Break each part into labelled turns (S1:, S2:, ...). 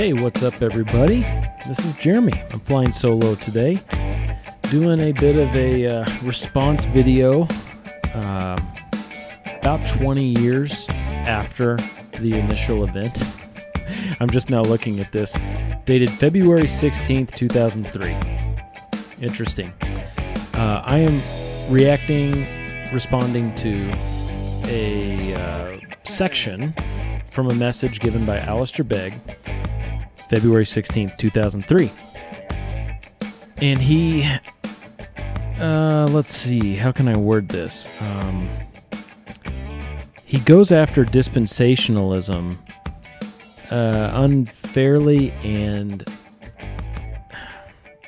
S1: Hey, what's up, everybody? This is Jeremy. I'm flying solo today, doing a bit of a uh, response video uh, about 20 years after the initial event. I'm just now looking at this, dated February 16th, 2003. Interesting. Uh, I am reacting, responding to a uh, section from a message given by Alistair Begg, February 16th, 2003. And he, uh, let's see, how can I word this? Um, he goes after dispensationalism uh, unfairly and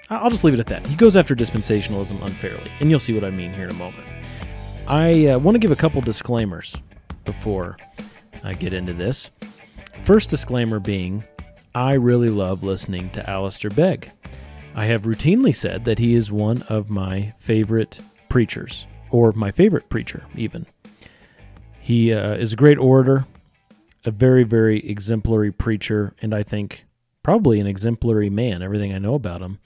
S1: I'll just leave it at that. He goes after dispensationalism unfairly, and you'll see what I mean here in a moment. I uh, want to give a couple disclaimers before I get into this. First disclaimer being, I really love listening to Alistair Begg. I have routinely said that he is one of my favorite preachers, or my favorite preacher, even. He uh, is a great orator, a very, very exemplary preacher, and I think probably an exemplary man. Everything I know about him,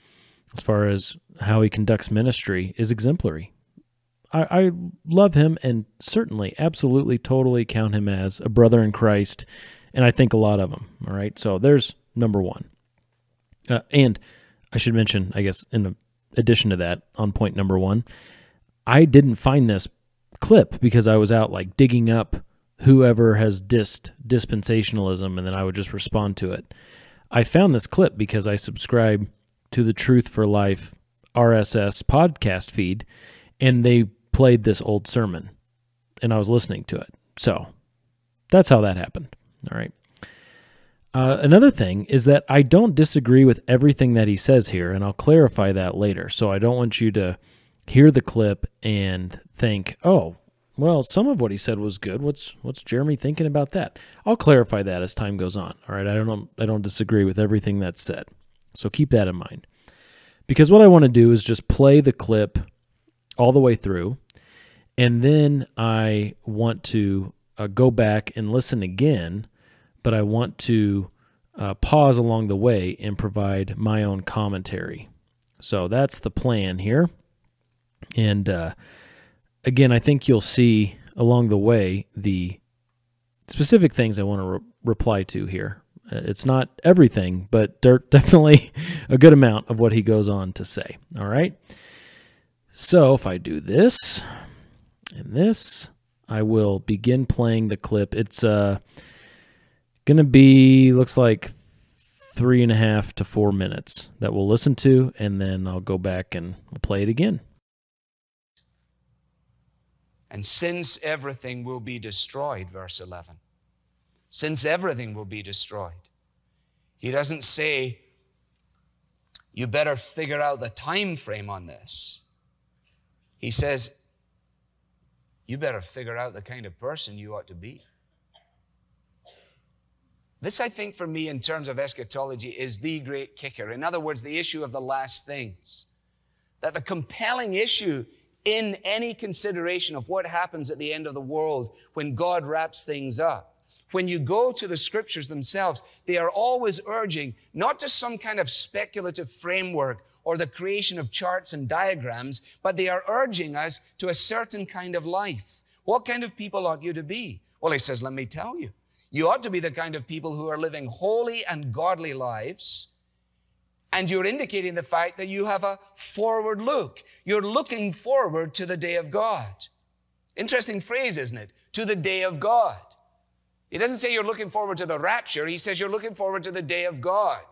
S1: as far as how he conducts ministry, is exemplary. I, I love him and certainly, absolutely, totally count him as a brother in Christ, and I think a lot of them. All right, so there's number one. Uh, and I should mention, I guess, in addition to that, on point number one, I didn't find this clip because I was out like digging up whoever has dissed dispensationalism, and then I would just respond to it. I found this clip because I subscribe to the Truth for Life RSS podcast feed, and they played this old sermon, and I was listening to it. So that's how that happened. All right. Uh, another thing is that I don't disagree with everything that he says here, and I'll clarify that later. So I don't want you to hear the clip and think, "Oh, well, some of what he said was good. What's what's Jeremy thinking about that?" I'll clarify that as time goes on. All right, I don't I don't disagree with everything that's said, so keep that in mind. Because what I want to do is just play the clip all the way through, and then I want to uh, go back and listen again but I want to uh, pause along the way and provide my own commentary. So that's the plan here. And uh, again, I think you'll see along the way the specific things I want to re- reply to here. Uh, it's not everything, but definitely a good amount of what he goes on to say. All right. So if I do this and this, I will begin playing the clip. It's uh Gonna be, looks like three and a half to four minutes that we'll listen to, and then I'll go back and play it again.
S2: And since everything will be destroyed, verse 11, since everything will be destroyed, he doesn't say, you better figure out the time frame on this. He says, you better figure out the kind of person you ought to be. This, I think, for me, in terms of eschatology, is the great kicker. In other words, the issue of the last things. That the compelling issue in any consideration of what happens at the end of the world when God wraps things up. When you go to the scriptures themselves, they are always urging not to some kind of speculative framework or the creation of charts and diagrams, but they are urging us to a certain kind of life. What kind of people ought you to be? Well, he says, let me tell you. You ought to be the kind of people who are living holy and godly lives. And you're indicating the fact that you have a forward look. You're looking forward to the day of God. Interesting phrase, isn't it? To the day of God. He doesn't say you're looking forward to the rapture. He says you're looking forward to the day of God.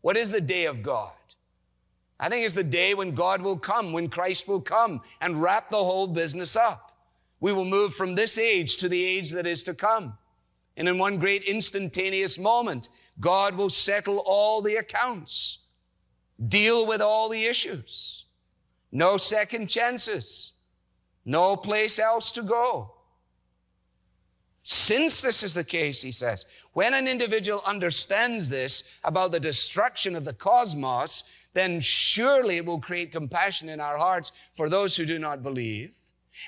S2: What is the day of God? I think it's the day when God will come, when Christ will come and wrap the whole business up. We will move from this age to the age that is to come. And in one great instantaneous moment, God will settle all the accounts, deal with all the issues. No second chances, no place else to go. Since this is the case, he says, when an individual understands this about the destruction of the cosmos, then surely it will create compassion in our hearts for those who do not believe.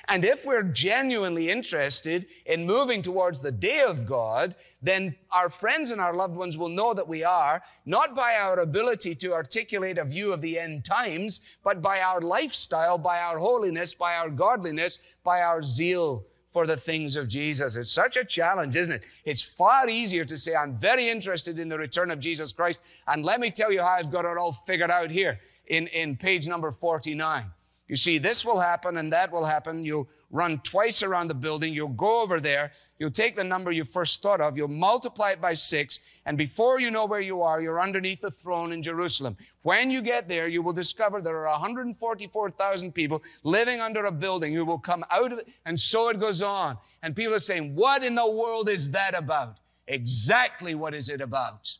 S2: And if we're genuinely interested in moving towards the day of God, then our friends and our loved ones will know that we are, not by our ability to articulate a view of the end times, but by our lifestyle, by our holiness, by our godliness, by our zeal for the things of Jesus. It's such a challenge, isn't it? It's far easier to say, I'm very interested in the return of Jesus Christ. And let me tell you how I've got it all figured out here in, in page number 49. You see, this will happen and that will happen. You'll run twice around the building. You'll go over there. You'll take the number you first thought of. You'll multiply it by six. And before you know where you are, you're underneath the throne in Jerusalem. When you get there, you will discover there are 144,000 people living under a building who will come out of it. And so it goes on. And people are saying, what in the world is that about? Exactly what is it about?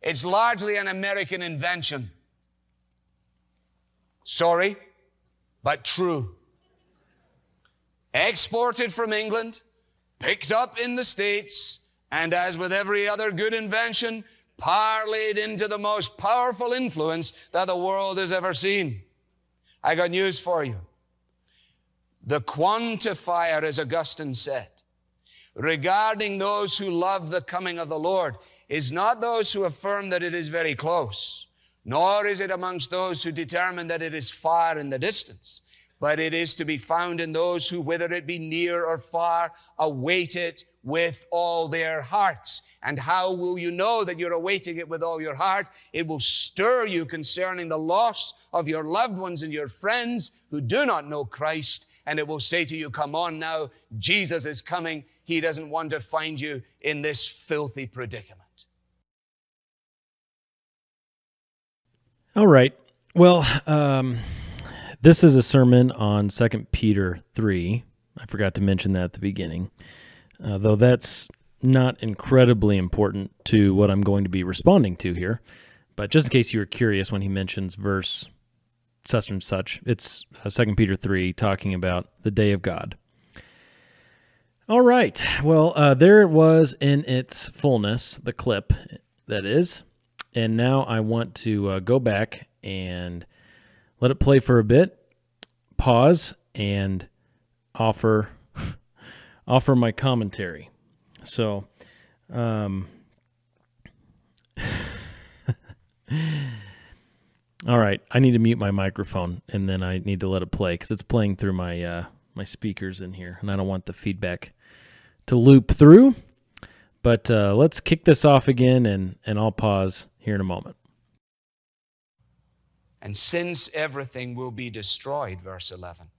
S2: It's largely an American invention. Sorry, but true. Exported from England, picked up in the States, and as with every other good invention, parlayed into the most powerful influence that the world has ever seen. I got news for you. The quantifier, as Augustine said, regarding those who love the coming of the Lord is not those who affirm that it is very close nor is it amongst those who determine that it is far in the distance, but it is to be found in those who, whether it be near or far, await it with all their hearts. And how will you know that you're awaiting it with all your heart? It will stir you concerning the loss of your loved ones and your friends who do not know Christ. And it will say to you, come on now, Jesus is coming. He doesn't want to find you in this filthy predicament.
S1: All right. Well, um, this is a sermon on Second Peter 3. I forgot to mention that at the beginning, uh, though that's not incredibly important to what I'm going to be responding to here. But just in case you were curious when he mentions verse such and such, it's uh, Second Peter 3 talking about the day of God. All right. Well, uh, there it was in its fullness, the clip, that is. And now I want to uh, go back and let it play for a bit, pause, and offer offer my commentary. So, um, all right, I need to mute my microphone and then I need to let it play because it's playing through my uh, my speakers in here, and I don't want the feedback to loop through. But uh, let's kick this off again, and and I'll pause here in a moment.
S2: And since everything will be destroyed, verse 11,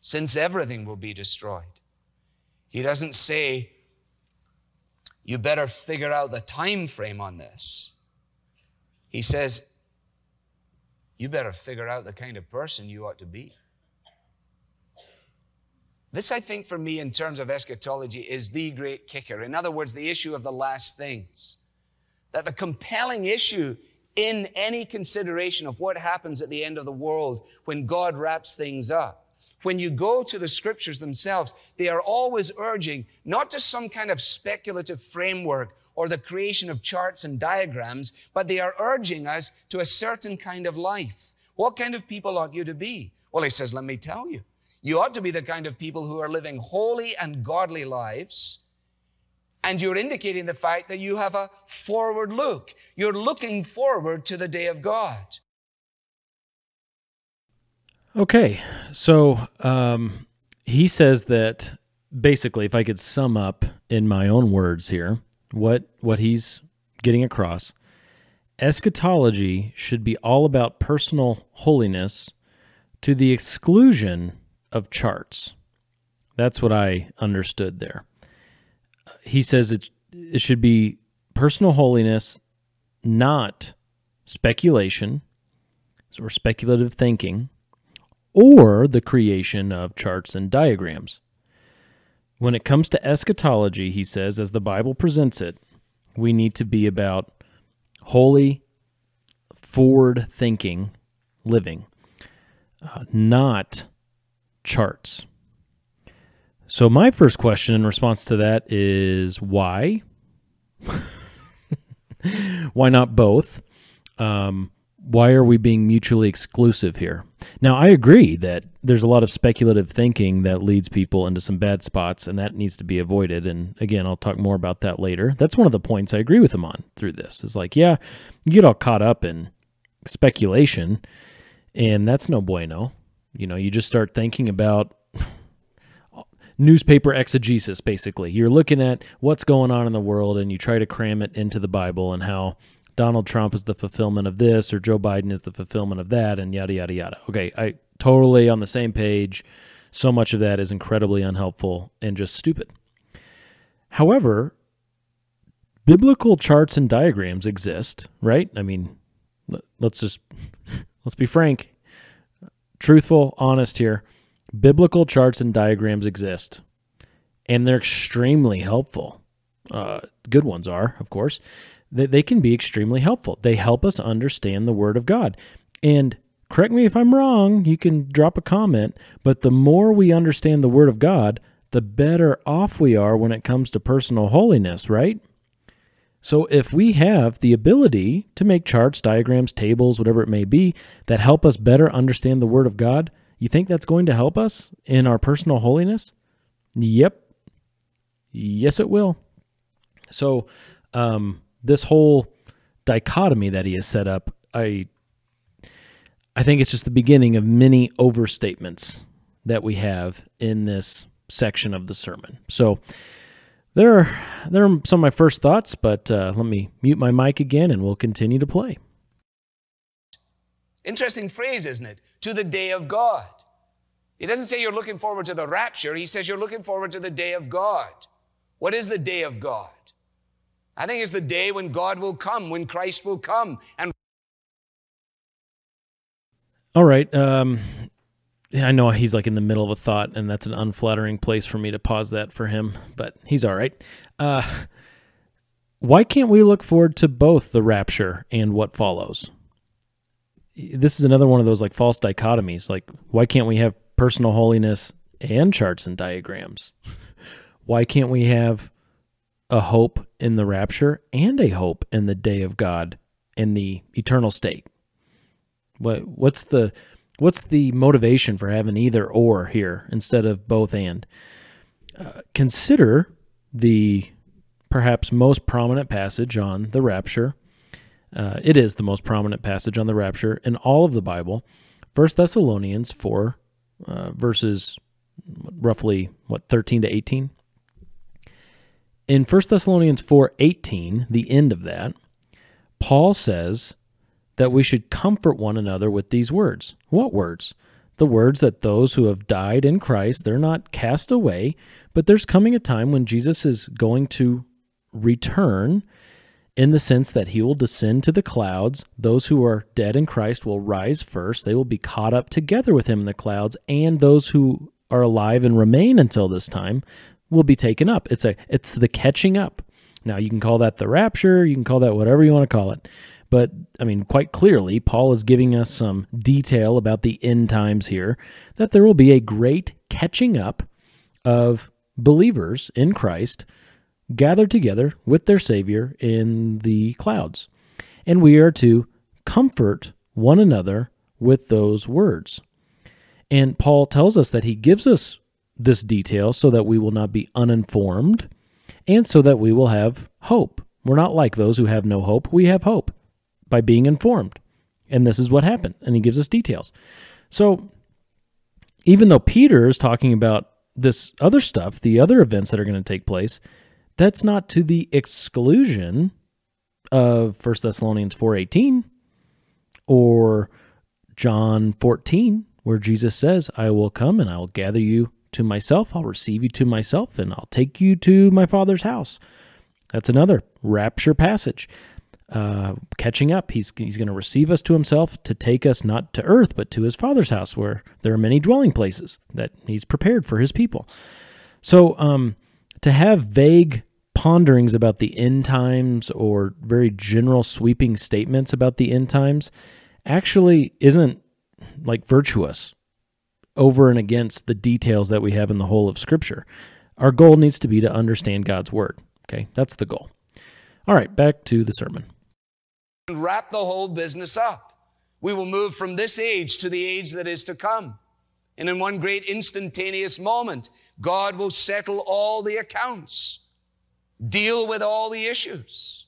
S2: since everything will be destroyed, he doesn't say, you better figure out the time frame on this. He says, you better figure out the kind of person you ought to be. This, I think, for me, in terms of eschatology, is the great kicker. In other words, the issue of the last things that the compelling issue in any consideration of what happens at the end of the world when God wraps things up. When you go to the scriptures themselves, they are always urging not to some kind of speculative framework or the creation of charts and diagrams, but they are urging us to a certain kind of life. What kind of people ought you to be? Well, he says, let me tell you. You ought to be the kind of people who are living holy and godly lives and you're indicating the fact that you have a forward look. You're looking forward to the day of God.
S1: Okay, so um, he says that basically, if I could sum up in my own words here, what what he's getting across, eschatology should be all about personal holiness to the exclusion of charts. That's what I understood there he says it it should be personal holiness, not speculation or speculative thinking, or the creation of charts and diagrams. When it comes to eschatology, he says, as the Bible presents it, we need to be about holy, forward thinking living, uh, not charts. So, my first question in response to that is why? why not both? Um, why are we being mutually exclusive here? Now, I agree that there's a lot of speculative thinking that leads people into some bad spots, and that needs to be avoided. And again, I'll talk more about that later. That's one of the points I agree with him on through this. Is like, yeah, you get all caught up in speculation, and that's no bueno. You know, you just start thinking about newspaper exegesis, basically. You're looking at what's going on in the world, and you try to cram it into the Bible and how Donald Trump is the fulfillment of this or Joe Biden is the fulfillment of that and yada yada yada. Okay, I totally on the same page. So much of that is incredibly unhelpful and just stupid. However, biblical charts and diagrams exist, right? I mean, let's just let's be frank, truthful, honest here. Biblical charts and diagrams exist, and they're extremely helpful. Uh, good ones are, of course that they can be extremely helpful. They help us understand the Word of God. And correct me if I'm wrong, you can drop a comment, but the more we understand the Word of God, the better off we are when it comes to personal holiness, right? So if we have the ability to make charts, diagrams, tables, whatever it may be, that help us better understand the Word of God, you think that's going to help us in our personal holiness? Yep. Yes, it will. So, um, this whole dichotomy that he has set up, I I think it's just the beginning of many overstatements that we have in this section of the sermon. So there are, there are some of my first thoughts, but uh, let me mute my mic again and we'll continue to play.
S2: Interesting phrase, isn't it? To the day of God. He doesn't say you're looking forward to the rapture. He says you're looking forward to the day of God. What is the day of God? I think it's the day when God will come, when Christ will come. And
S1: all right, um, I know he's like in the middle of a thought, and that's an unflattering place for me to pause that for him, but he's all right. Uh, why can't we look forward to both the rapture and what follows? This is another one of those like false dichotomies. Like, why can't we have personal holiness and charts and diagrams? why can't we have a hope in the rapture and a hope in the day of God in the eternal state. What what's the what's the motivation for having either or here instead of both and? Uh, consider the perhaps most prominent passage on the rapture. Uh, it is the most prominent passage on the rapture in all of the Bible. First Thessalonians 4, uh, verses roughly, what, 13 to 18? in 1 Thessalonians 4:18, the end of that, Paul says that we should comfort one another with these words. What words? The words that those who have died in Christ, they're not cast away, but there's coming a time when Jesus is going to return in the sense that he will descend to the clouds. Those who are dead in Christ will rise first. They will be caught up together with him in the clouds, and those who are alive and remain until this time will be taken up. It's a it's the catching up. Now you can call that the rapture, you can call that whatever you want to call it. But I mean, quite clearly, Paul is giving us some detail about the end times here that there will be a great catching up of believers in Christ gathered together with their Savior in the clouds. And we are to comfort one another with those words. And Paul tells us that he gives us this detail so that we will not be uninformed and so that we will have hope. We're not like those who have no hope. We have hope by being informed. And this is what happened. And he gives us details. So even though Peter is talking about this other stuff, the other events that are going to take place, that's not to the exclusion of 1 Thessalonians 4:18 or John 14 where Jesus says, "I will come and I will gather you to myself. I'll receive you to myself, and I'll take you to my Father's house. That's another rapture passage. Uh, catching up, he's he's going to receive us to himself to take us not to earth, but to his Father's house, where there are many dwelling places that he's prepared for his people. So, um, to have vague ponderings about the end times or very general sweeping statements about the end times actually isn't like virtuous over and against the details that we have in the whole of Scripture. Our goal needs to be to understand God's Word. Okay, that's the goal. All right, back to the sermon.
S2: And wrap the whole business up. We will move from this age to the age that is to come. And in one great instantaneous moment, God will settle all the accounts, deal with all the issues.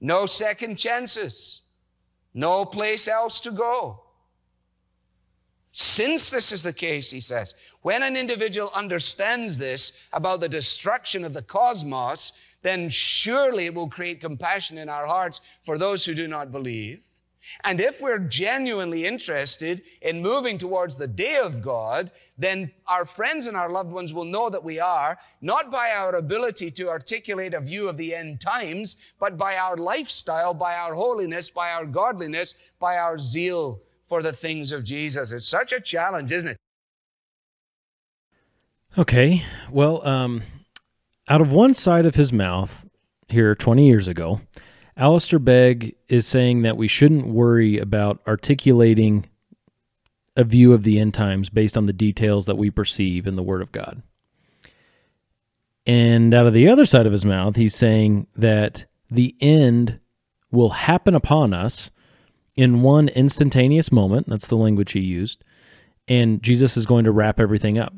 S2: No second chances, no place else to go. Since this is the case, he says, when an individual understands this about the destruction of the cosmos, then surely it will create compassion in our hearts for those who do not believe. And if we're genuinely interested in moving towards the day of God, then our friends and our loved ones will know that we are, not by our ability to articulate a view of the end times, but by our lifestyle, by our holiness, by our godliness, by our zeal for the things of Jesus. It's such a challenge, isn't it?
S1: Okay. Well, um, out of one side of his mouth here 20 years ago, Alistair Begg is saying that we shouldn't worry about articulating a view of the end times based on the details that we perceive in the Word of God. And out of the other side of his mouth, he's saying that the end will happen upon us in one instantaneous moment. That's the language he used. And Jesus is going to wrap everything up.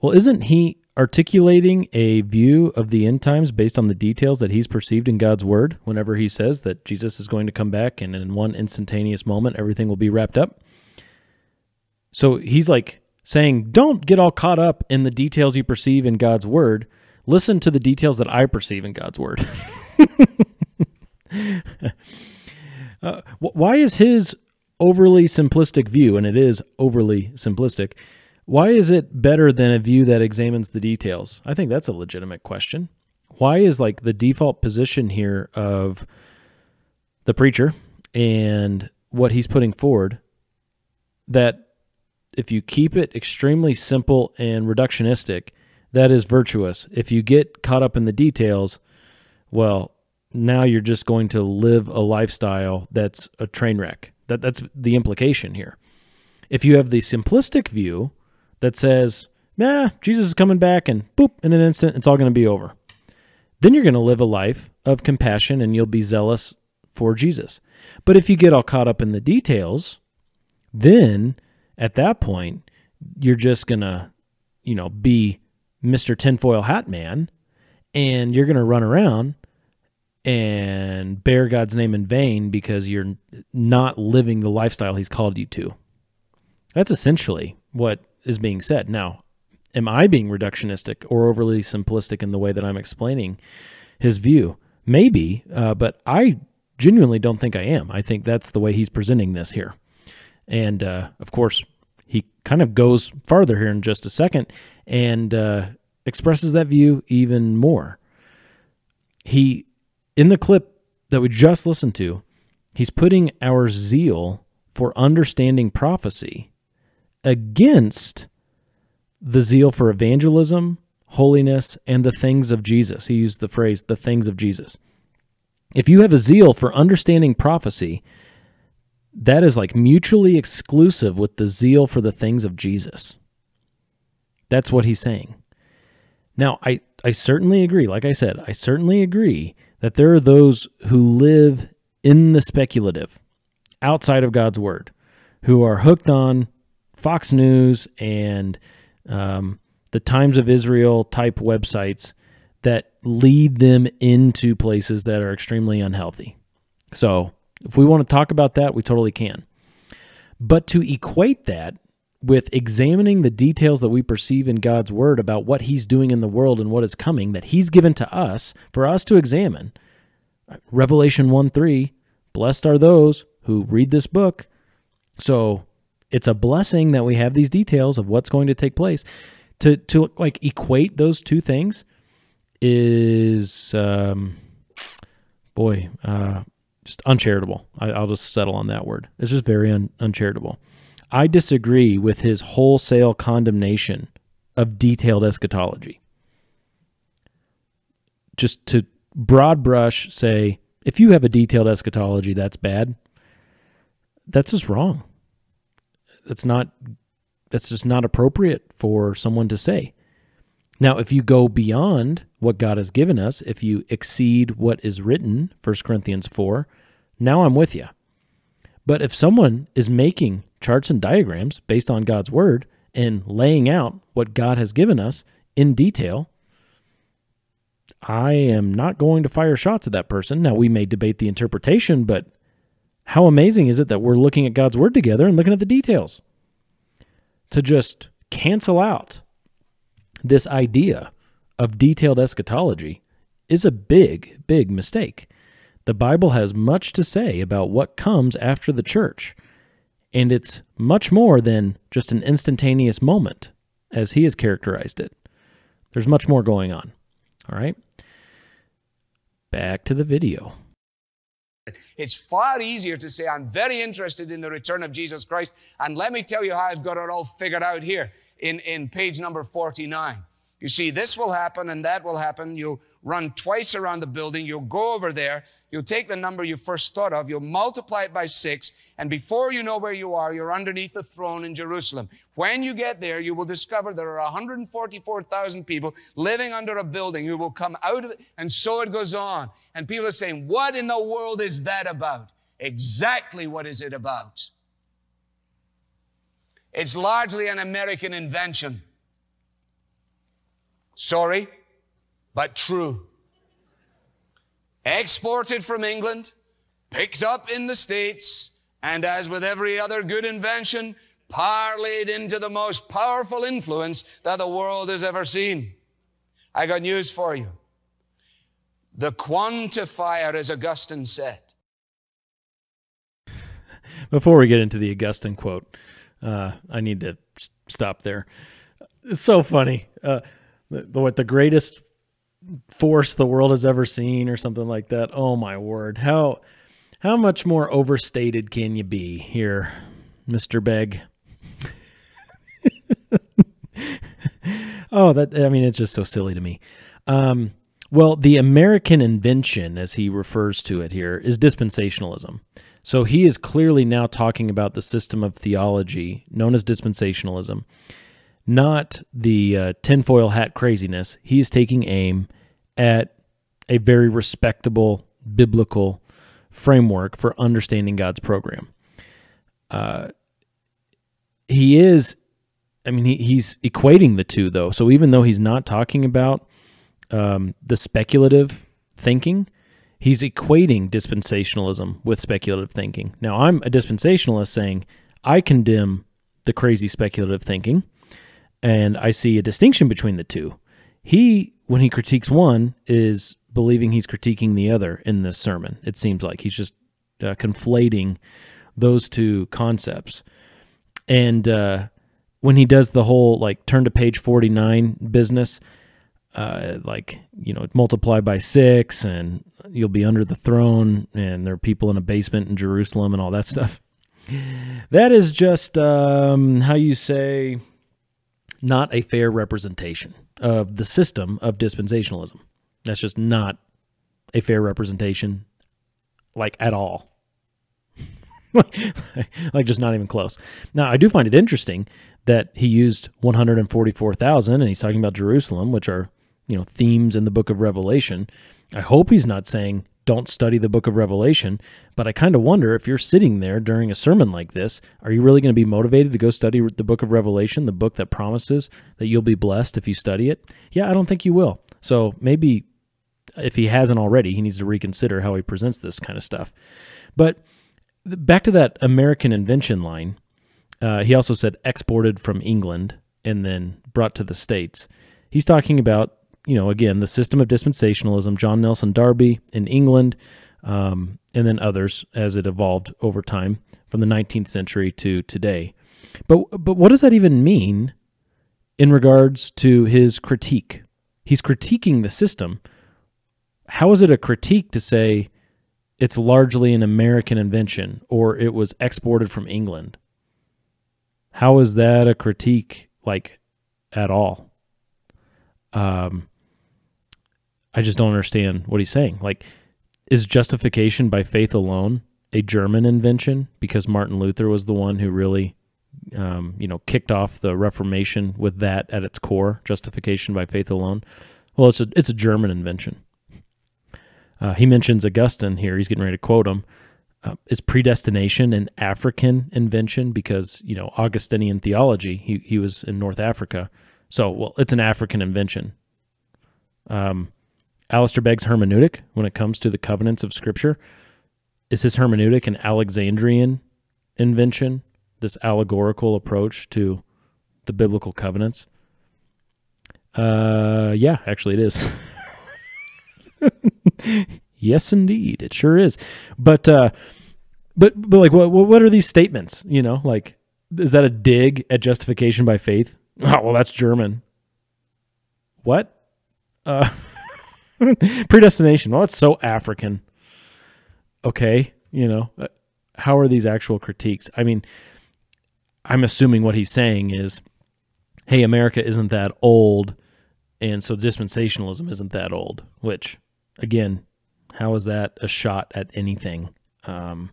S1: Well, isn't he articulating a view of the end times based on the details that he's perceived in God's word whenever he says that Jesus is going to come back and in one instantaneous moment everything will be wrapped up. So he's like saying, don't get all caught up in the details you perceive in God's word. Listen to the details that I perceive in God's word. uh, why is his overly simplistic view, and it is overly simplistic, why is it better than a view that examines the details? I think that's a legitimate question. Why is like the default position here of the preacher and what he's putting forward that if you keep it extremely simple and reductionistic, that is virtuous. If you get caught up in the details, well, now you're just going to live a lifestyle that's a train wreck. That that's the implication here. If you have the simplistic view, that says, "Yeah, Jesus is coming back and boop, in an instant, it's all going to be over. Then you're going to live a life of compassion and you'll be zealous for Jesus. But if you get all caught up in the details, then at that point, you're just going to, you know, be Mr. Tinfoil Hat Man and you're going to run around and bear God's name in vain because you're not living the lifestyle he's called you to. That's essentially what is being said. Now, am I being reductionistic or overly simplistic in the way that I'm explaining his view? Maybe, uh, but I genuinely don't think I am. I think that's the way he's presenting this here. And uh, of course, he kind of goes farther here in just a second and uh, expresses that view even more. He, in the clip that we just listened to, he's putting our zeal for understanding prophecy against the zeal for evangelism, holiness, and the things of Jesus. He used the phrase, the things of Jesus. If you have a zeal for understanding prophecy, that is like mutually exclusive with the zeal for the things of Jesus. That's what he's saying. Now, I, I certainly agree, like I said, I certainly agree that there are those who live in the speculative outside of God's word, who are hooked on Fox News and um, the Times of Israel type websites that lead them into places that are extremely unhealthy. So, if we want to talk about that, we totally can. But to equate that with examining the details that we perceive in God's word about what he's doing in the world and what is coming that he's given to us for us to examine. Revelation 1 3, blessed are those who read this book. So it's a blessing that we have these details of what's going to take place. To to like equate those two things is um, boy, uh, just uncharitable. I, will just settle on that word. It's just very un, uncharitable. I disagree with his wholesale condemnation of detailed eschatology. Just to broad brush say, if you have a detailed eschatology, that's bad. That's just wrong that's not that's just not appropriate for someone to say. Now, if you go beyond what God has given us, if you exceed what is written, 1 Corinthians 4, now I'm with you. But if someone is making charts and diagrams based on God's word and laying out what God has given us in detail, I am not going to fire shots at that person. Now, we may debate the interpretation, but how amazing is it that we're looking at God's word together and looking at the details? To just cancel out this idea of detailed eschatology is a big, big mistake. The Bible has much to say about what comes after the church, and it's much more than just an instantaneous moment, as he has characterized it. There's much more going on. All right? Back to the video.
S2: It's far easier to say, I'm very interested in the return of Jesus Christ. And let me tell you how I've got it all figured out here in, in page number 49. You see, this will happen and that will happen. You'll run twice around the building. You'll go over there. You'll take the number you first thought of. You'll multiply it by six. And before you know where you are, you're underneath the throne in Jerusalem. When you get there, you will discover there are 144,000 people living under a building who will come out of it. And so it goes on. And people are saying, what in the world is that about? Exactly what is it about? It's largely an American invention. Sorry, but true. Exported from England, picked up in the States, and as with every other good invention, parlayed into the most powerful influence that the world has ever seen. I got news for you. The quantifier, as Augustine said.
S1: Before we get into the Augustine quote, uh, I need to stop there. It's so funny. Uh, the, what the greatest force the world has ever seen or something like that. Oh my word. How how much more overstated can you be here, Mr. Begg? oh, that I mean it's just so silly to me. Um, well, the American invention, as he refers to it here, is dispensationalism. So he is clearly now talking about the system of theology known as dispensationalism not the uh, tinfoil hat craziness. He's taking aim at a very respectable biblical framework for understanding God's program. Uh, he is, I mean, he, he's equating the two, though. So even though he's not talking about um, the speculative thinking, he's equating dispensationalism with speculative thinking. Now, I'm a dispensationalist saying I condemn the crazy speculative thinking and I see a distinction between the two. He, when he critiques one, is believing he's critiquing the other in this sermon. It seems like he's just uh, conflating those two concepts. And uh, when he does the whole like turn to page 49 business, uh, like, you know, multiply by six and you'll be under the throne and there are people in a basement in Jerusalem and all that stuff. That is just um, how you say not a fair representation of the system of dispensationalism. That's just not a fair representation, like at all. like just not even close. Now, I do find it interesting that he used 144,000 and he's talking about Jerusalem, which are, you know, themes in the book of Revelation. I hope he's not saying don't study the book of Revelation. But I kind of wonder if you're sitting there during a sermon like this, are you really going to be motivated to go study the book of Revelation, the book that promises that you'll be blessed if you study it? Yeah, I don't think you will. So maybe if he hasn't already, he needs to reconsider how he presents this kind of stuff. But back to that American invention line, uh, he also said exported from England and then brought to the States. He's talking about you know, again, the system of dispensationalism, John Nelson Darby in England, um, and then others as it evolved over time from the 19th century to today. But but what does that even mean in regards to his critique? He's critiquing the system. How is it a critique to say it's largely an American invention or it was exported from England? How is that a critique like at all? Um, I just don't understand what he's saying. Like, is justification by faith alone a German invention because Martin Luther was the one who really, um, you know, kicked off the Reformation with that at its core, justification by faith alone? Well, it's a it's a German invention. Uh, he mentions Augustine here. He's getting ready to quote him. Uh, is predestination an African invention? Because you know Augustinian theology, he he was in North Africa, so well, it's an African invention. Um, Alistair Begg's hermeneutic, when it comes to the covenants of Scripture, is his hermeneutic an Alexandrian invention? This allegorical approach to the biblical covenants. Uh, yeah, actually, it is. yes, indeed, it sure is. But, uh, but, but like, what, what are these statements? You know, like, is that a dig at justification by faith? Oh, well, that's German. What? Uh, predestination. Well, it's so African. Okay, you know, uh, how are these actual critiques? I mean, I'm assuming what he's saying is, hey, America isn't that old, and so dispensationalism isn't that old. Which, again, how is that a shot at anything? Um,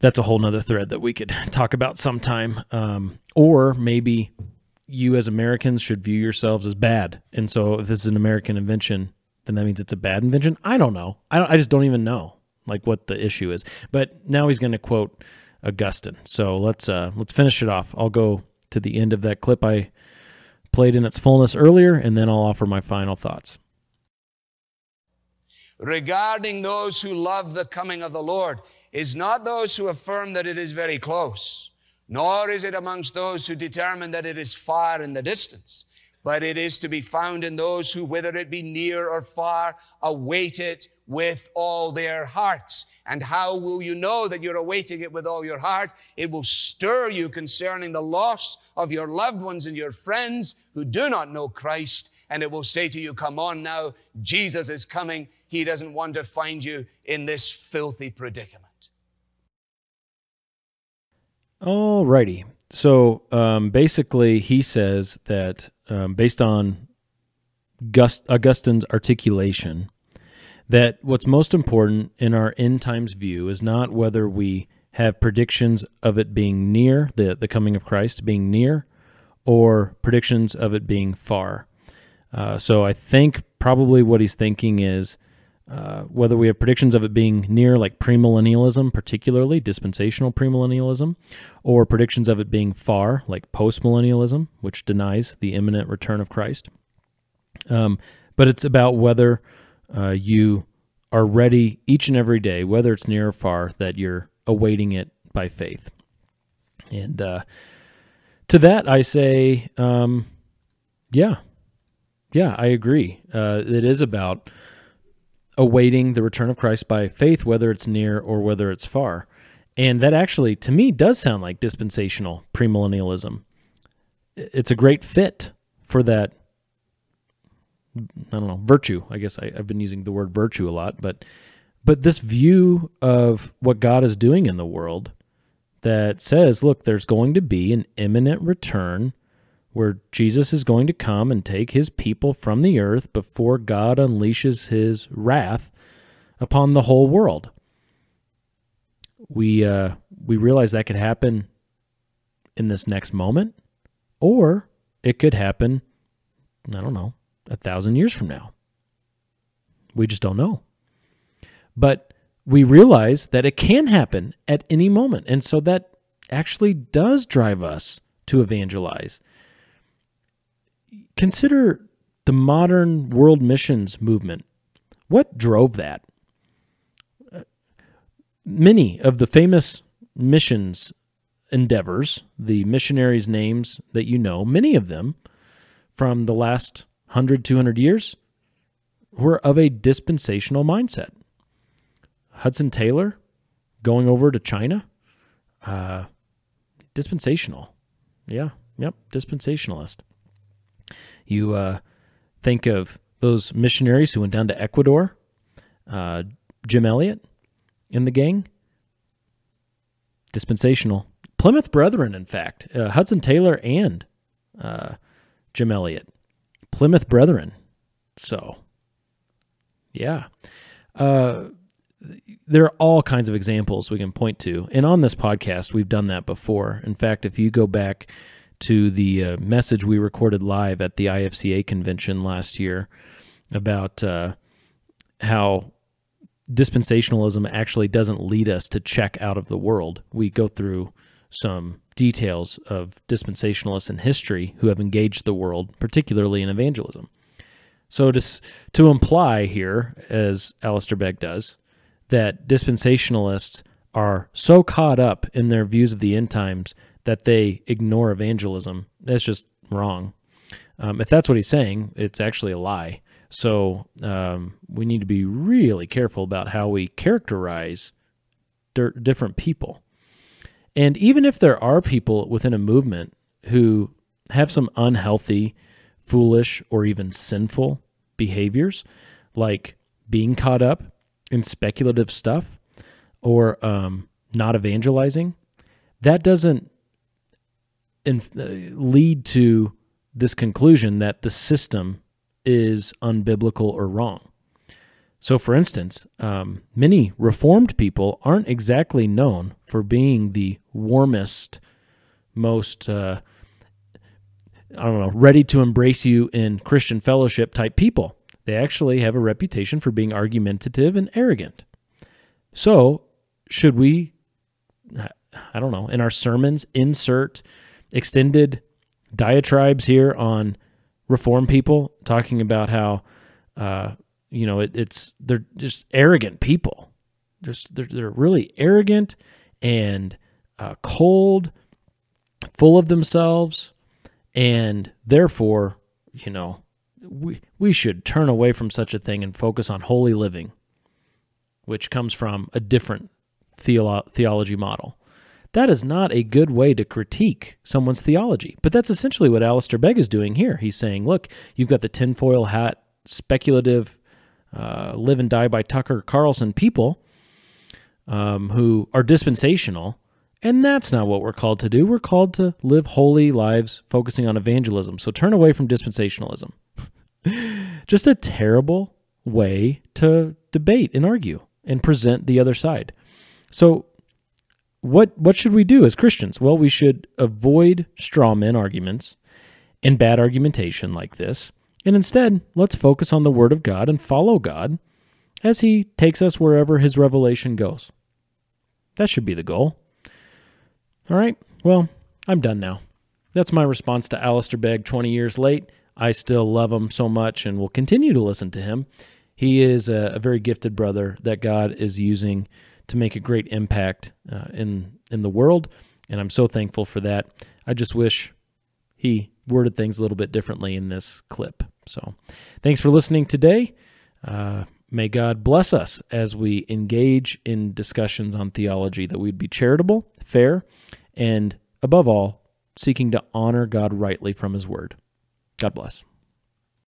S1: that's a whole nother thread that we could talk about sometime. Um, or maybe you as Americans should view yourselves as bad. And so if this is an American invention, then that means it's a bad invention. I don't know. I, don't, I just don't even know like what the issue is. But now he's going to quote Augustine. So let's uh, let's finish it off. I'll go to the end of that clip I played in its fullness earlier, and then I'll offer my final thoughts.
S2: Regarding those who love the coming of the Lord is not those who affirm that it is very close, nor is it amongst those who determine that it is far in the distance, but it is to be found in those who, whether it be near or far, await it with all their hearts. And how will you know that you're awaiting it with all your heart? It will stir you concerning the loss of your loved ones and your friends who do not know Christ. And it will say to you, come on now, Jesus is coming. He doesn't want to find you in this filthy predicament.
S1: All righty. So um, basically, he says that um, based on Gust- Augustine's articulation, that what's most important in our end times view is not whether we have predictions of it being near, the, the coming of Christ being near, or predictions of it being far. Uh, so I think probably what he's thinking is uh, whether we have predictions of it being near, like premillennialism, particularly dispensational premillennialism, or predictions of it being far, like postmillennialism, which denies the imminent return of Christ. Um, but it's about whether uh, you are ready each and every day, whether it's near or far, that you're awaiting it by faith. And uh, to that, I say, um, yeah, yeah, I agree. Uh, it is about awaiting the return of Christ by faith, whether it's near or whether it's far. And that actually, to me, does sound like dispensational premillennialism. It's a great fit for that I don't know, virtue. I guess I, have been using the word virtue a lot, but but this view of what God is doing in the world that says, look, there's going to be an imminent return where Jesus is going to come and take his people from the earth before God unleashes his wrath upon the whole world. We uh, we realize that could happen in this next moment, or it could happen, I don't know, a thousand years from now. We just don't know. But we realize that it can happen at any moment. And so that actually does drive us to evangelize. Consider the modern world missions movement. What drove that? Many of the famous missions endeavors, the missionaries' names that you know, many of them from the last 100, 200 years were of a dispensational mindset. Hudson Taylor going over to China, uh, dispensational. Yeah, yep, dispensationalist. You uh, think of those missionaries who went down to Ecuador, uh, Jim Elliot in the gang, dispensational. Plymouth Brethren, in fact, uh, Hudson Taylor and uh, Jim Elliot Plymouth Brethren. So, yeah. Uh, there are all kinds of examples we can point to. And on this podcast, we've done that before. In fact, if you go back to the uh, message we recorded live at the IFCA convention last year about uh, how dispensationalism actually doesn't lead us to check out of the world. We go through some details of dispensationalists in history who have engaged the world, particularly in evangelism. So to, to imply here, as Alistair Begg does, that dispensationalists are so caught up in their views of the end times that they ignore evangelism, that's just wrong. Um, if that's what he's saying, it's actually a lie. So um, we need to be really careful about how we characterize different people. And even if there are people within a movement who have some unhealthy, foolish, or even sinful behaviors, like being caught up in speculative stuff or um, not evangelizing, that doesn't in, uh, lead to this conclusion that the system is unbiblical or wrong. So, for instance, um, many Reformed people aren't exactly known for being the warmest, most, uh, I don't know, ready to embrace you in Christian fellowship type people. They actually have a reputation for being argumentative and arrogant. So, should we, I don't know, in our sermons insert extended diatribes here on reform people talking about how uh, you know it, it's they're just arrogant people. Just they're, they're really arrogant and uh, cold full of themselves. And therefore you know we we should turn away from such a thing and focus on holy living which comes from a different theolo- theology model that is not a good way to critique someone's theology. But that's essentially what Alistair Begg is doing here. He's saying, look, you've got the tinfoil hat, speculative, uh, live and die by Tucker Carlson people um, who are dispensational. And that's not what we're called to do. We're called to live holy lives focusing on evangelism. So turn away from dispensationalism. Just a terrible way to debate and argue and present the other side. So what what should we do as Christians? Well, we should avoid straw man arguments and bad argumentation like this. And instead, let's focus on the Word of God and follow God as He takes us wherever His revelation goes. That should be the goal. All right, well, I'm done now. That's my response to Alistair Begg 20 years late. I still love him so much and will continue to listen to him. He is a, a very gifted brother that God is using to make a great impact uh, in in the world, and I'm so thankful for that. I just wish he worded things a little bit differently in this clip. So, thanks for listening today. Uh, may God bless us as we engage in discussions on theology, that we'd be charitable, fair, and above all, seeking to honor God rightly from His Word. God bless.